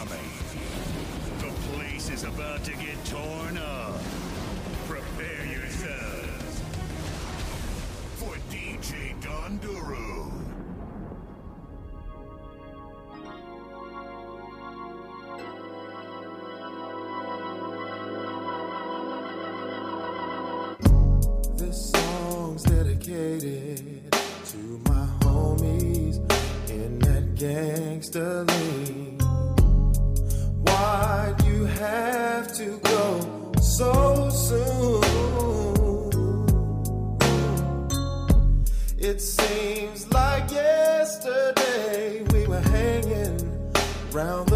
incoming. The place is about to get torn up. Prepare yourselves for DJ Don Doru. Round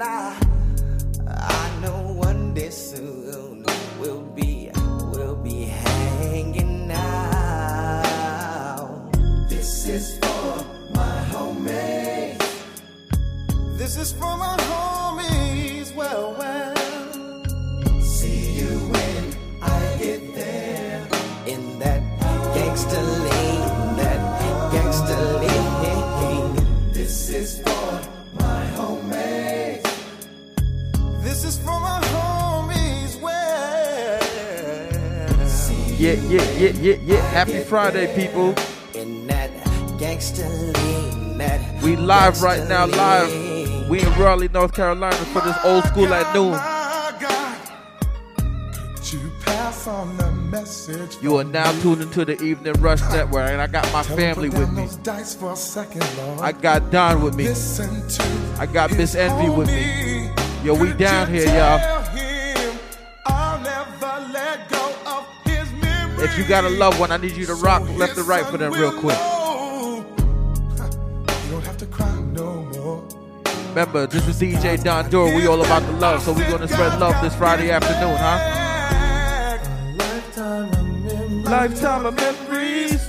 and I, I know one day soon we'll be, we'll be hanging out. This is for my homies. This is for my homies. Yeah, yeah, yeah, yeah, yeah. Happy Friday, people. In that gangster lane, that We live right now, live. We in Raleigh, North Carolina for this old school at noon. On the message. You are now tuned into the Evening Rush Network, and I got my family with me. Dice for a second, Lord. I got Don with me. I got Miss Envy with me. Yo, we down here, y'all. If you got a loved one, I need you to rock left to right for them real quick. You don't have to cry no more. Remember, this is DJ Don Doru. We all about the love, so we're gonna spread love this Friday afternoon, huh? Lifetime of memories. Lifetime of memories.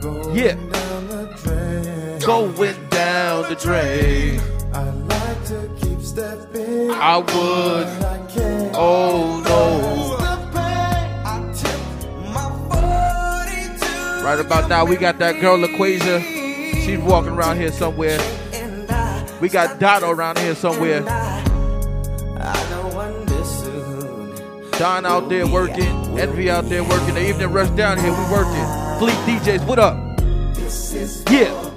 Going Yeah. down the drain. Going down the drain. I like to keep stepping. I would. I can't. Oh no. Right about now, we got that girl LaQuasia. She's walking around here somewhere. We got Dotto around here somewhere. Don out there working. Envy out there working. The evening rush down here. We working. Fleet DJs, what up? Yeah.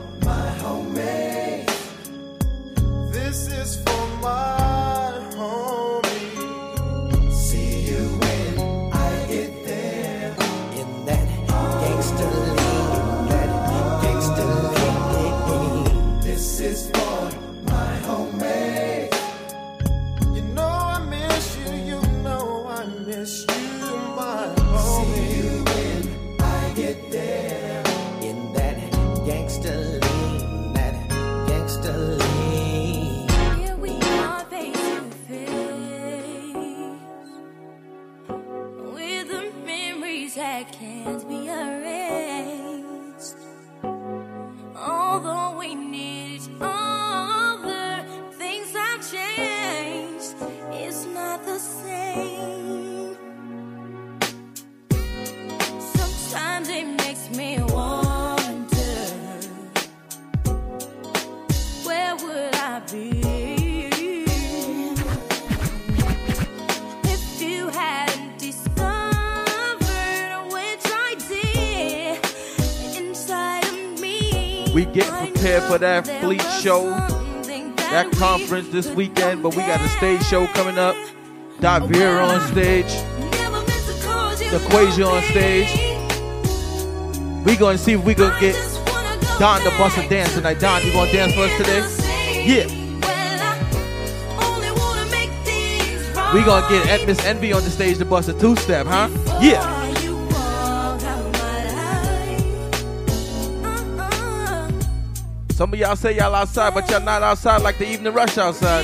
For that Fleet show, That conference this weekend, but we got a stage show coming up. Davir on stage. LaQuasia on stage. We gonna see if we gonna get Don to bust a back dance tonight. Don, you gonna dance for us today? Yeah. We gonna get Miss Envy on the stage to bust a two step, huh? Yeah. Some of y'all say y'all outside, but y'all not outside like the evening rush outside.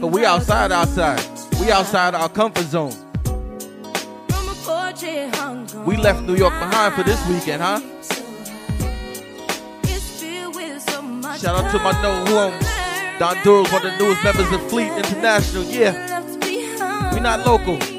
But we outside, outside. We outside our comfort zone. We left New York behind for this weekend, huh? Shout out to my no home. Don Doru, one of the newest members of Fleet International. Yeah. We not local.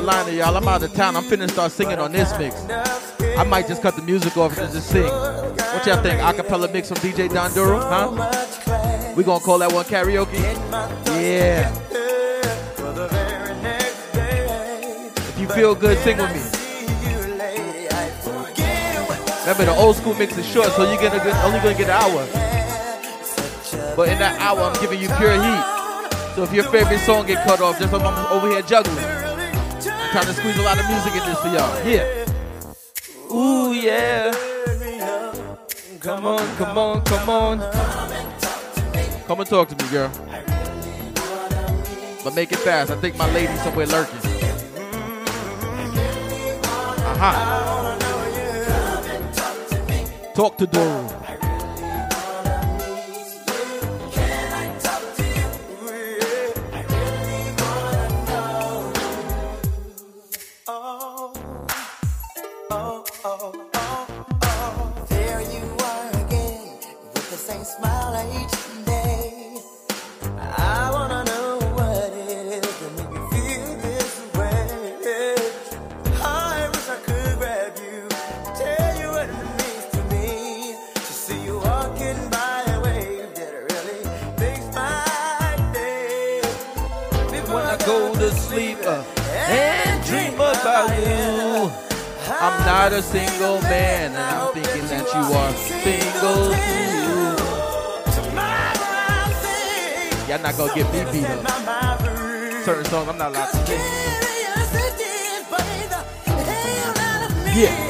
Carolina, y'all. I'm out of town. I'm finna start singing on this mix. I might just cut the music off and just sing. What y'all think? Acapella mix from DJ Don Doru, huh? We gonna call that one karaoke? Yeah. If you feel good, sing with me. Remember, the old school mix is short, so you're gonna get, only gonna get an hour. But in that hour, I'm giving you pure heat. So if your favorite song get cut off, just like I'm over here juggling. Trying to squeeze a lot of music in this for y'all. Yeah. Ooh, yeah. Come on, come on, come on. Come and talk to me, girl. But make it fast. I think my lady's somewhere lurking. Aha. Uh-huh. Talk to Doru. Gonna get me beat up. Certain songs I'm not allowed to sing. Yeah.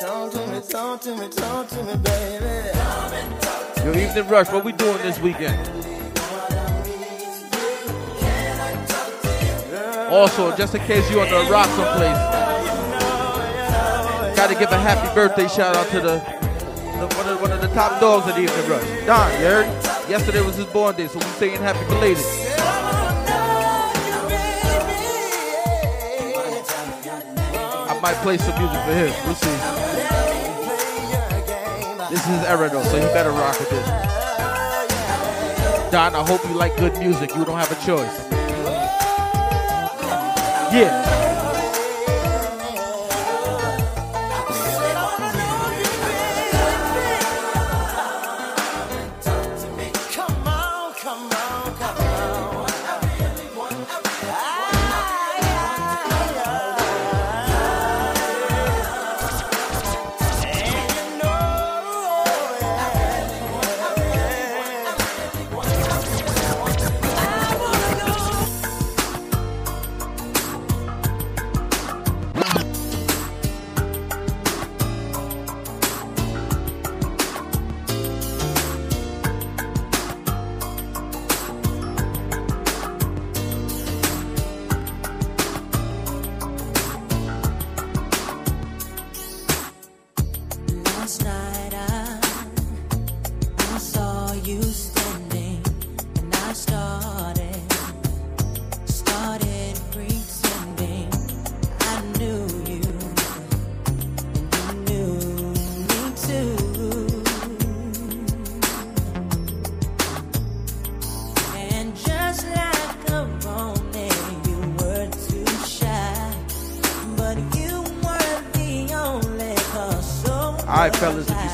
Talk to me, talk Evening Rush, what we doing this weekend? Also, just in case you on the rock someplace, gotta give a happy birthday shout out to the, the one, of, one of the top dogs of the Evening Rush, Don. You heard? Yesterday was his born day, so we're saying happy belated. I might play some music for him. We'll see. This is though, so you better rock with this. Don, I hope you like good music. You don't have a choice. Yeah.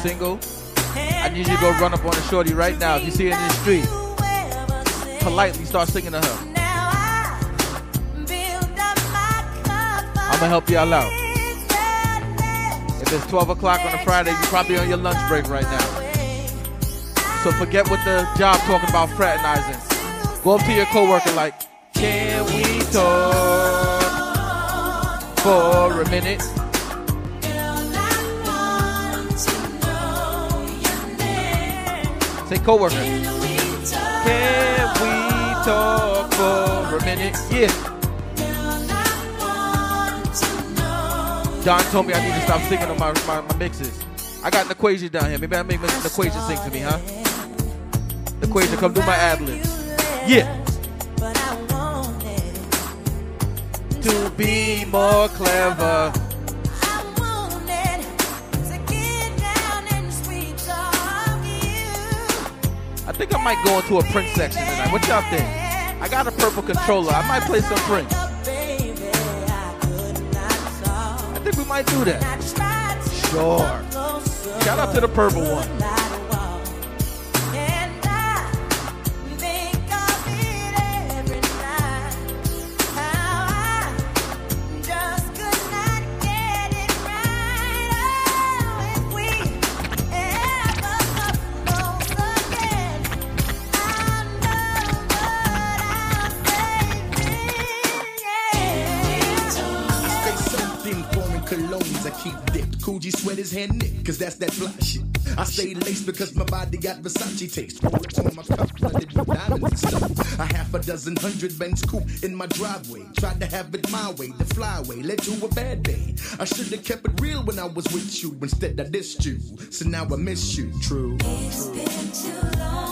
Single, I need you to go run up on a shorty right now. If you see her in the street, politely start singing to her. I'm gonna help y'all out. If it's 12 o'clock on a Friday, you're probably on your lunch break right now. So forget what the job talking about fraternizing. Go up to your coworker like, can we talk for a minute? Say coworker. Can we talk for a minute? Yeah. Don told me I need to stop singing on my, my, my mixes. I got an equation down here. Maybe I make an equation sing for me, huh? The equation, come do my ad libs. Yeah. But I wanted, To be more clever. Think I might go into a Prince section tonight. What y'all think? I got a purple controller. I might play some Prince. I think we might do that. Sure. Shout out to the purple one. Hand knit, cause that's that fly shit. I stay laced because my body got Versace taste. Rolex on my cuff, flooded with diamonds and stuff. A half a dozen hundred Benz coupe in my driveway. Tried to have it my way, the flyway led to a bad day. I should have kept it real when I was with you. Instead, I dissed you. So now I miss you, true. It's been too long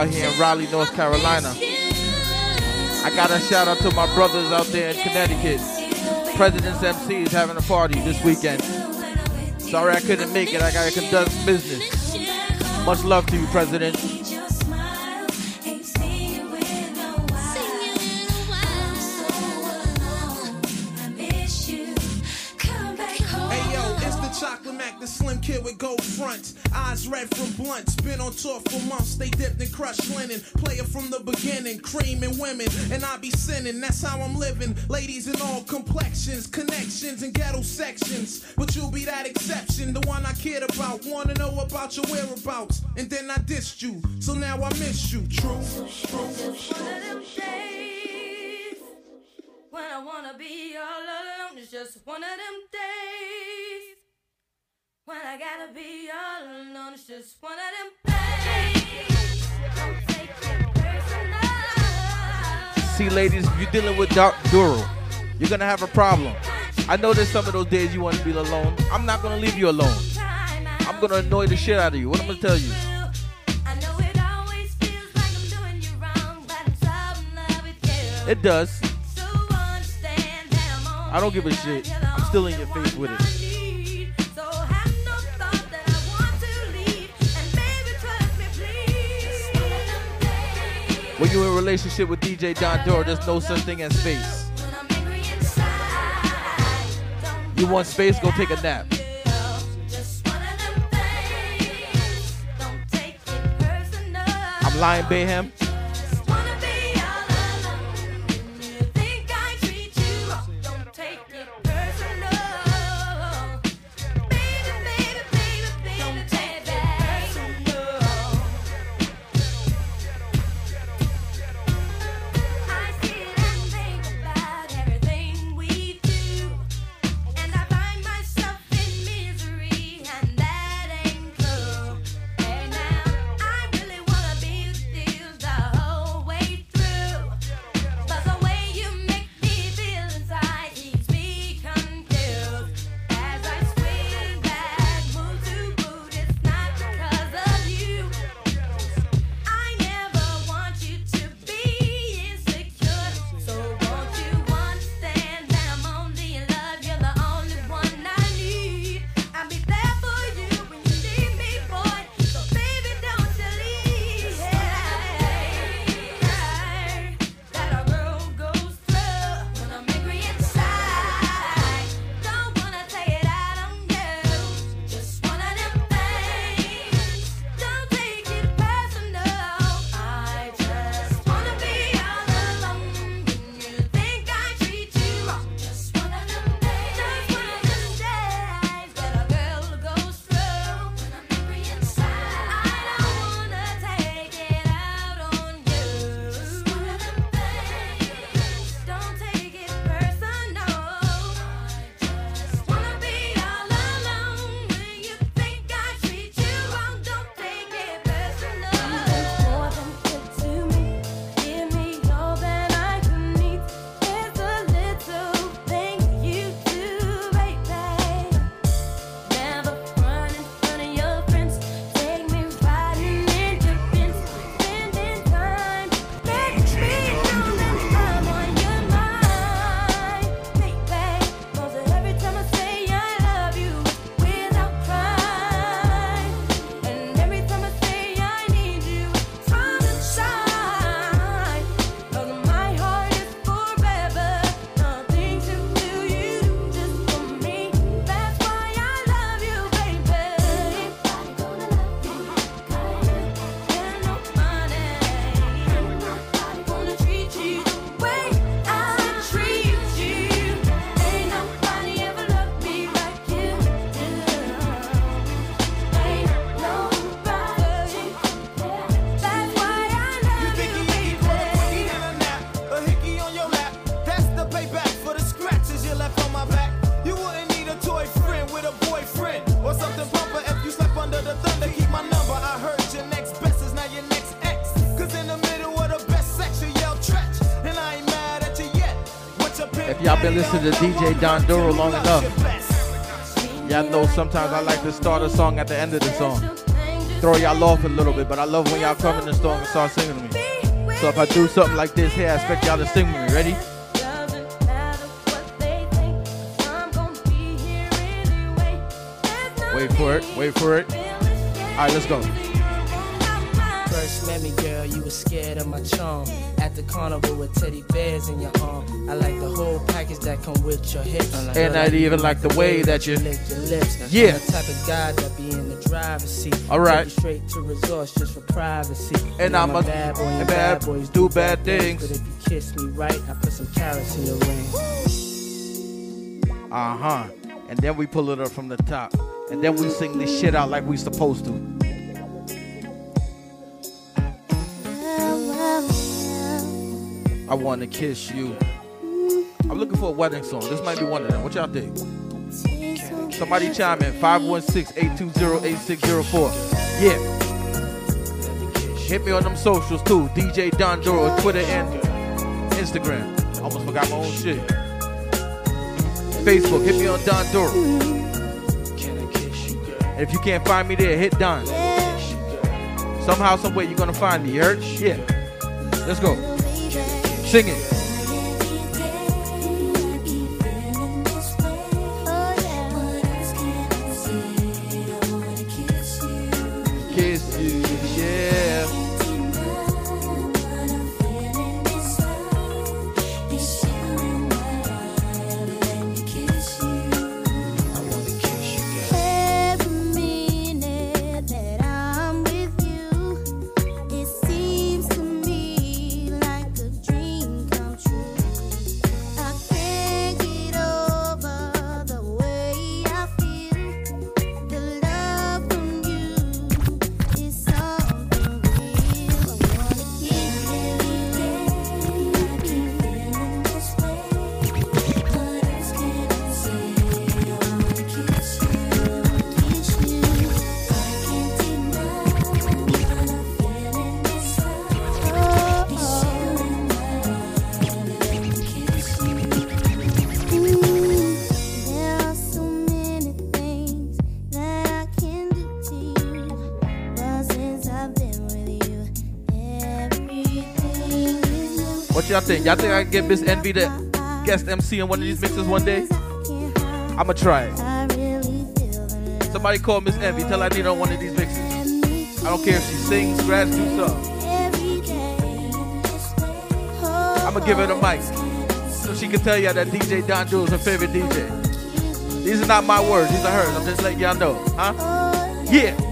Out here in Raleigh, North Carolina. I got a shout out to my brothers out there in Connecticut. President's MC is having a party this weekend. Sorry I couldn't make it. I gotta conduct business. Much love to you, President. Women. And I be sinning, that's how I'm living. Ladies in all complexions, connections and ghetto sections. But you'll be that exception, the one I cared about. Wanna know about your whereabouts. And then I dissed you. So now I miss you. True. One of them days when I wanna be all alone. It's just one of them days when I gotta be all alone. It's just one of them days. See, ladies, if you're dealing with Dark Duro, you're gonna have a problem. I know there's some of those days you want to be alone. I'm not gonna leave you alone. I'm gonna annoy the shit out of you. What I'm gonna tell you? It always feels like I'm doing you wrong, but I'm so in love with you. It does. So understand that I'm on I don't give a shit. I'm still in your face with it. So have no thought that I want to leave. And baby, trust me, please. When you're in a relationship with DJ Don Doru, there's no such thing as space. You want space? Go take a nap. I'm lying, Bayham. Y'all been listening to DJ Don Doru long enough, y'all know sometimes I like to start a song at the end of the song. Throw y'all off a little bit, but I love when y'all come in the song and start singing to me. So if I do something like this here, I expect y'all to sing with me. Ready? Wait for it. Wait for it. All right, let's go. First met me, girl, you was scared of my charm. At the carnival with teddy bears in your arm. I like the whole package that come with your hips. And I even like the way that you. lick your lips. Yeah. I'm the type of guy that be in the driver's seat. All right. Straight to resorts just for privacy. And I'm a- bad boy, and bad boys do bad things. But if you kiss me right, I put some carrots in your ring. Uh huh. And then we pull it up from the top. And then we sing this shit out like we supposed to. I want to kiss you. I'm looking for a wedding song. This might be one of them. What y'all think? Somebody chime in 516-820-8604. Yeah. Hit me on them socials too. DJ Don Doru, Twitter and Instagram. Almost forgot my own shit. Facebook, hit me on Don Doru. And if you can't find me there, hit Don. Somehow, somewhere you're gonna find me. You heard? Yeah. Let's go. Sing it. Y'all think? Y'all think I can get Miss Envy to guest MC in one of these mixes one day? I'ma try it. Somebody call Miss Envy. Tell her I need her on one of these mixes. I don't care if she sings, scratch, do something. I'ma give her the mic so she can tell y'all that DJ Don Jewel is her favorite DJ. These are not my words. These are hers. I'm just letting y'all know. Huh? Yeah.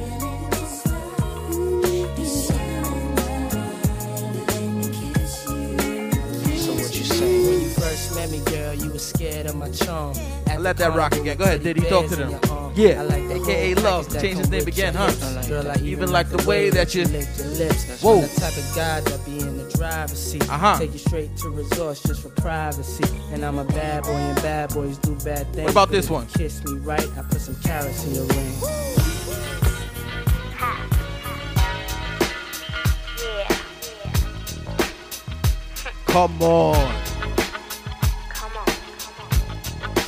Scared of my charm. At Let that rock again. Go ahead, teddy Diddy. Talk to them. Yeah. I like the AKA Love. Change his come name again, huh? hips. Girl, I Even like the way that you- lick your lips. That's Whoa. The type of guy that be in the driver's seat. Uh-huh. Take you straight to resorts just for privacy. And I'm a bad boy, and bad boys do bad things. What about this one? Kiss me right, I put some carrots in your ring. Come on.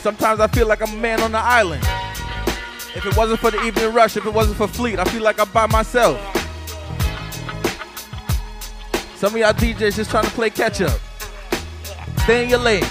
Sometimes I feel like I'm a man on the island. If it wasn't for the evening rush, if it wasn't for Fleet, I feel like I'm by myself. Some of y'all DJs just trying to play catch up. Stay in your lane.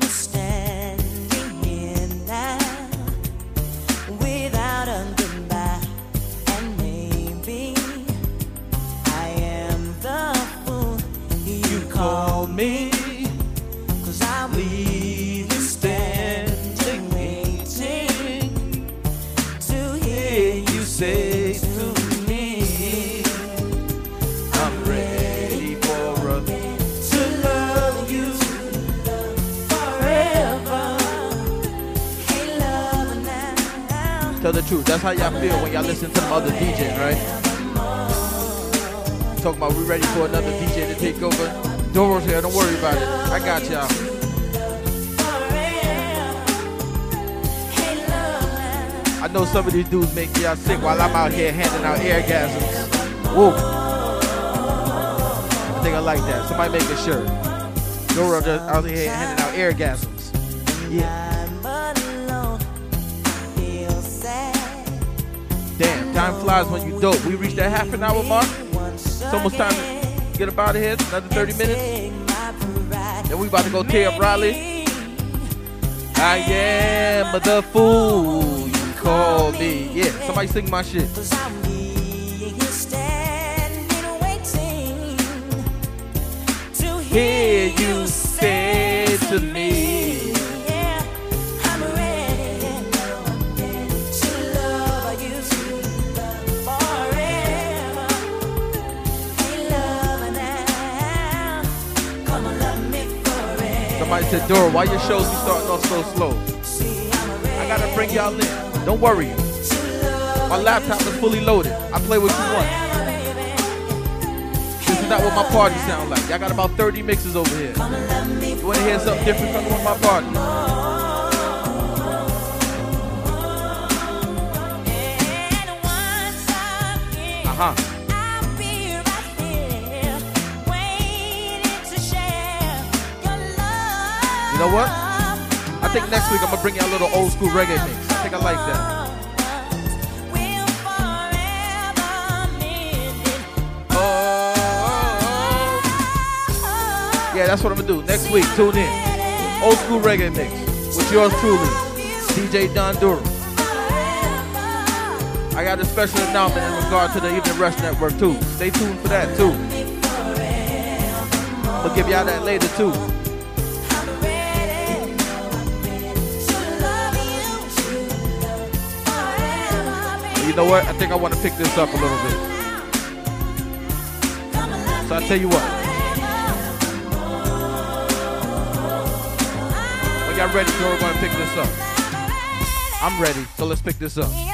Leave how y'all feel when y'all listen to them other DJs, right? Talking about we ready for another DJ to take over. Doru's here. Don't worry about it. I got y'all. I know some of these dudes make y'all sick while I'm out here handing out airgasms. Whoa. I think I like that. Somebody make a shirt. Doro just out here handing out airgasms. Yeah. Flies when you dope. We reached that half an hour mark. It's almost time to get up out of here. Another 30 minutes. Then we about to go tear up Raleigh. I am the fool you call me. Yeah, somebody sing my shit. Hear you Somebody said, Doru, why your shows be starting off so slow? I gotta bring y'all in. Don't worry. My laptop is fully loaded. I play what you want. This is not what my party sound like. Y'all got about 30 mixes over here. You wanna hear something different from one my party? Uh-huh. You know what? I think next week I'm gonna bring you a little old school reggae mix. I think I like that. Oh. Yeah, that's what I'm gonna do. Next week, tune in. Old school reggae mix with yours truly, DJ Don Doru. I got a special announcement in regard to the Evening Rush Network too. Stay tuned for that too. We'll give y'all that later too. You know what? I think I want to pick this up a little bit. So I tell you what. When y'all ready, so we're going to pick this up. I'm ready, so let's pick this up.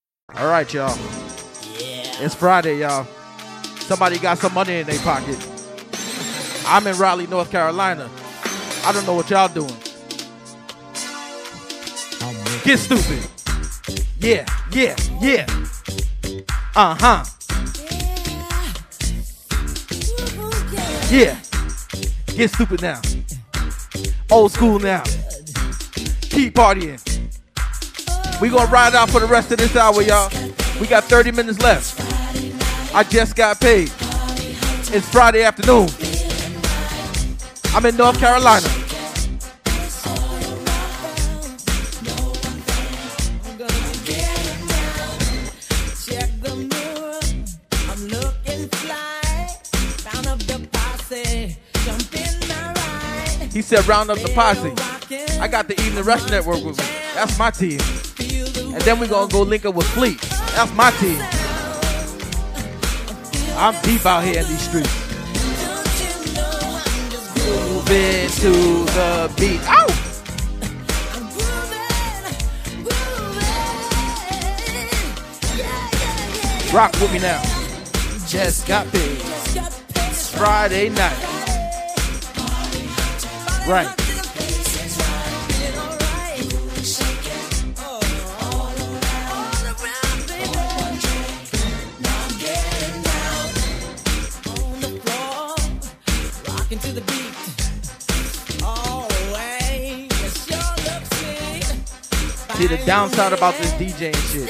All right, y'all. It's Friday, y'all. Somebody got some money in their pocket. I'm in Raleigh, North Carolina. I don't know what y'all doing. Get stupid. Yeah, yeah, yeah. Uh huh. Yeah. Get stupid now. Old school now. Keep partying. We gonna ride out for the rest of this hour, y'all. We got 30 minutes left. I just got paid. It's Friday afternoon. I'm in North Carolina. He said, round up the posse. I got the Evening Rush Network with me. That's my team. And then we're gonna go link up with Fleet. That's my team. I'm deep out here in these streets. Moving to the beat. Ow! Rock with me now. Just got paid. It's Friday night. Right. See, the downside about this DJ and shit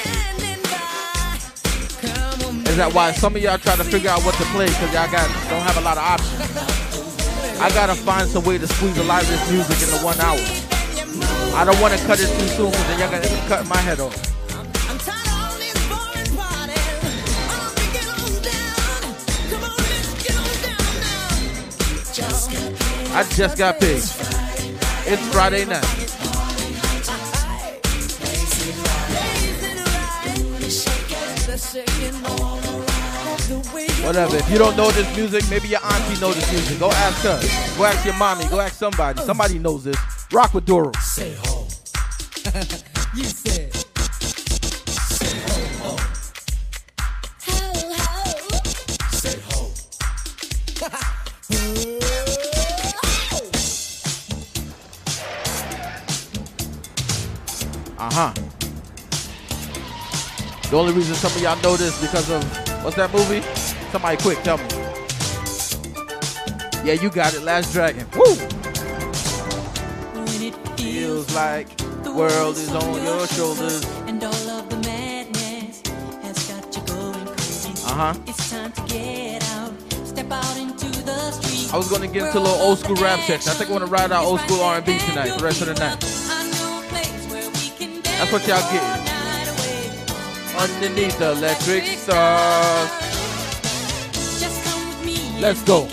is that why some of y'all try to figure out what to play because y'all got don't have a lot of options. I gotta find some way to squeeze a lot of this music into one hour. I don't want to cut it too soon because then y'all gotta cut my head off. I just got paid. It's Friday night. Whatever. If you don't know this music, maybe your auntie knows this music. Go ask her. Go ask your mommy. Go ask somebody. Somebody knows this. Rock with Doru. Say ho. you said. Say ho. Say ho. Uh huh. The only reason some of y'all know this because of what's that movie? Somebody quick, tell me. Yeah, you got it. Last Dragon. Woo! When it Feels like the world is on your shoulders. and all of the madness has got you going crazy. Uh huh. It's time to get out, step out into the street. I was gonna get into a little old school rap section. I think I want to ride out old school R&B tonight, the rest of the night. That's what y'all getting. Underneath the electric stars. Just come with me. Let's go.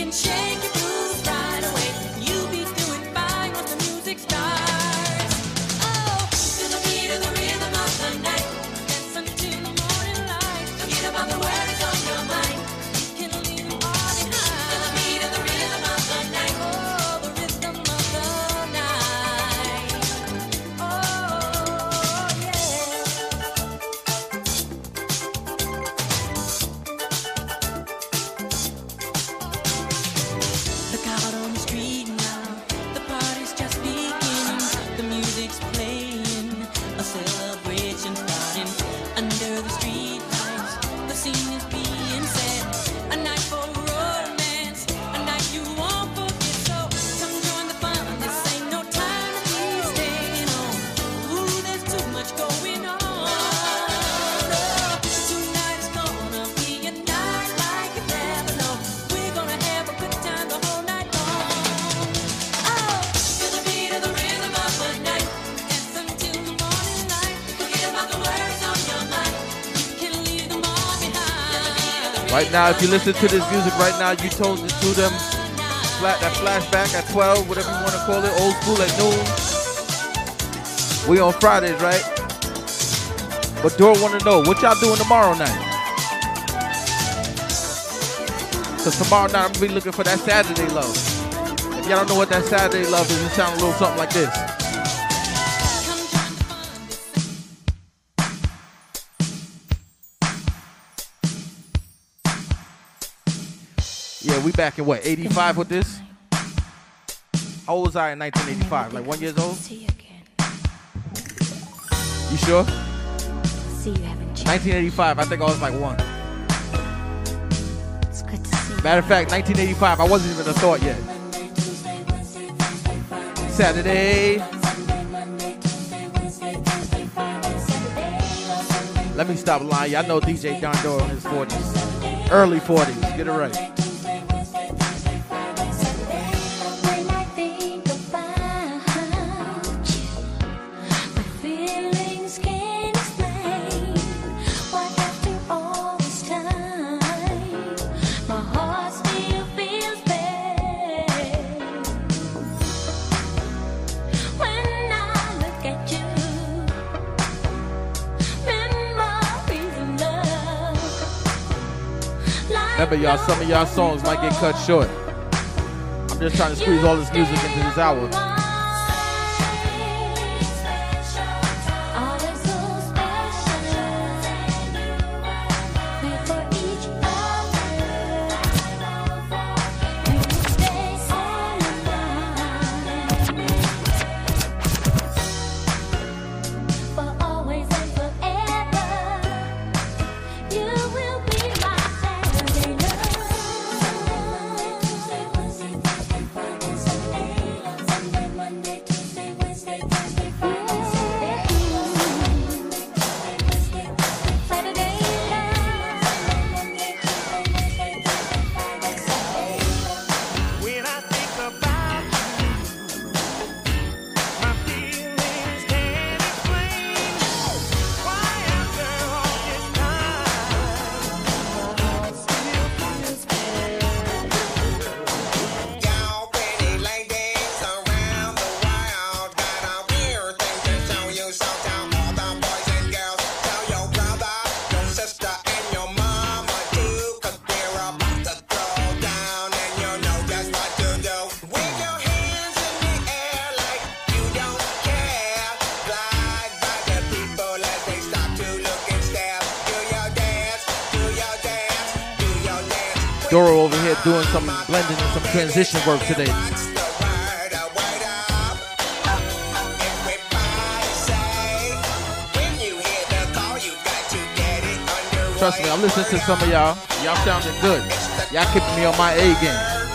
Right now, if you listen to this music right now, you told it to them that flashback at 12, whatever you want to call it, old school at noon. We on Fridays, right? But Doru want to know what y'all doing tomorrow night. Cause tomorrow night I'm gonna be looking for that Saturday love. If y'all don't know what that Saturday love is, it sounds a little something like this. Back in what, 85 with this? How old was I in 1985? Like one years old? You sure? See you haven't changed. 1985, I think I was like one. It's good to see. Matter of fact, 1985, I wasn't even a thought yet. Saturday. Let me stop lying. Y'all know DJ Don Doru in his 40s. Early 40s. Get it right. Remember, y'all, some of y'all songs might get cut short. I'm just trying to squeeze all this music into this hour. Some transition work today. Trust me, I'm listening to some of y'all. Y'all sounding good. Y'all keeping me on my A game.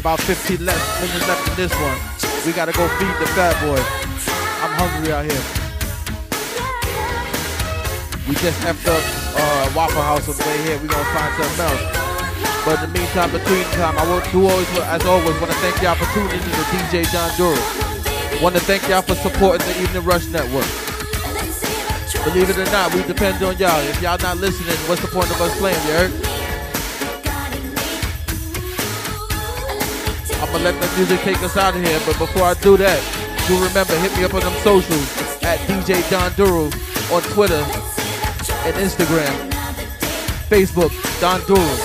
About 15 left, minutes left in this one. We gotta go feed the fat boy. I'm hungry out here. We just left the uh, Waffle House on the way here. We gonna find something else. But in the meantime, between time, I will do always, as always, want to thank y'all for tuning in to DJ Don Doru. Want to thank y'all for supporting the Evening Rush Network. Believe it or not, we depend on y'all. If y'all not listening, what's the point of us playing, you heard? I'm gonna let the music take us out of here, but before I do that, do remember, hit me up on them socials at DJ Don Doru on Twitter and Instagram, Facebook, Don Doru.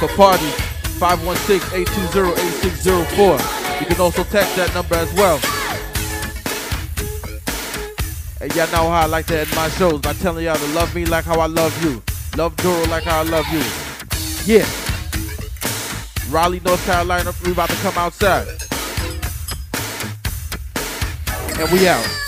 For parties, 516-820-8604. You can also text that number as well. And y'all know how I like to end my shows by telling y'all to love me like how I love you. Love Doru like how I love you. Yeah. Raleigh, North Carolina, we about to come outside. And we out.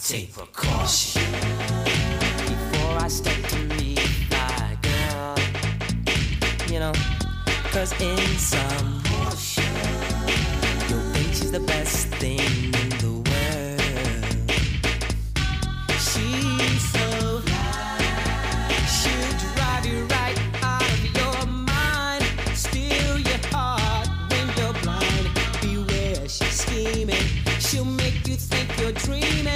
take precaution before I step to meet my girl. You know, cause in some portion, you'll the best thing in the world. She's so she'll drive you right out of your mind, steal your heart when you're blind. Beware, she's scheming, she'll make you think you're dreaming.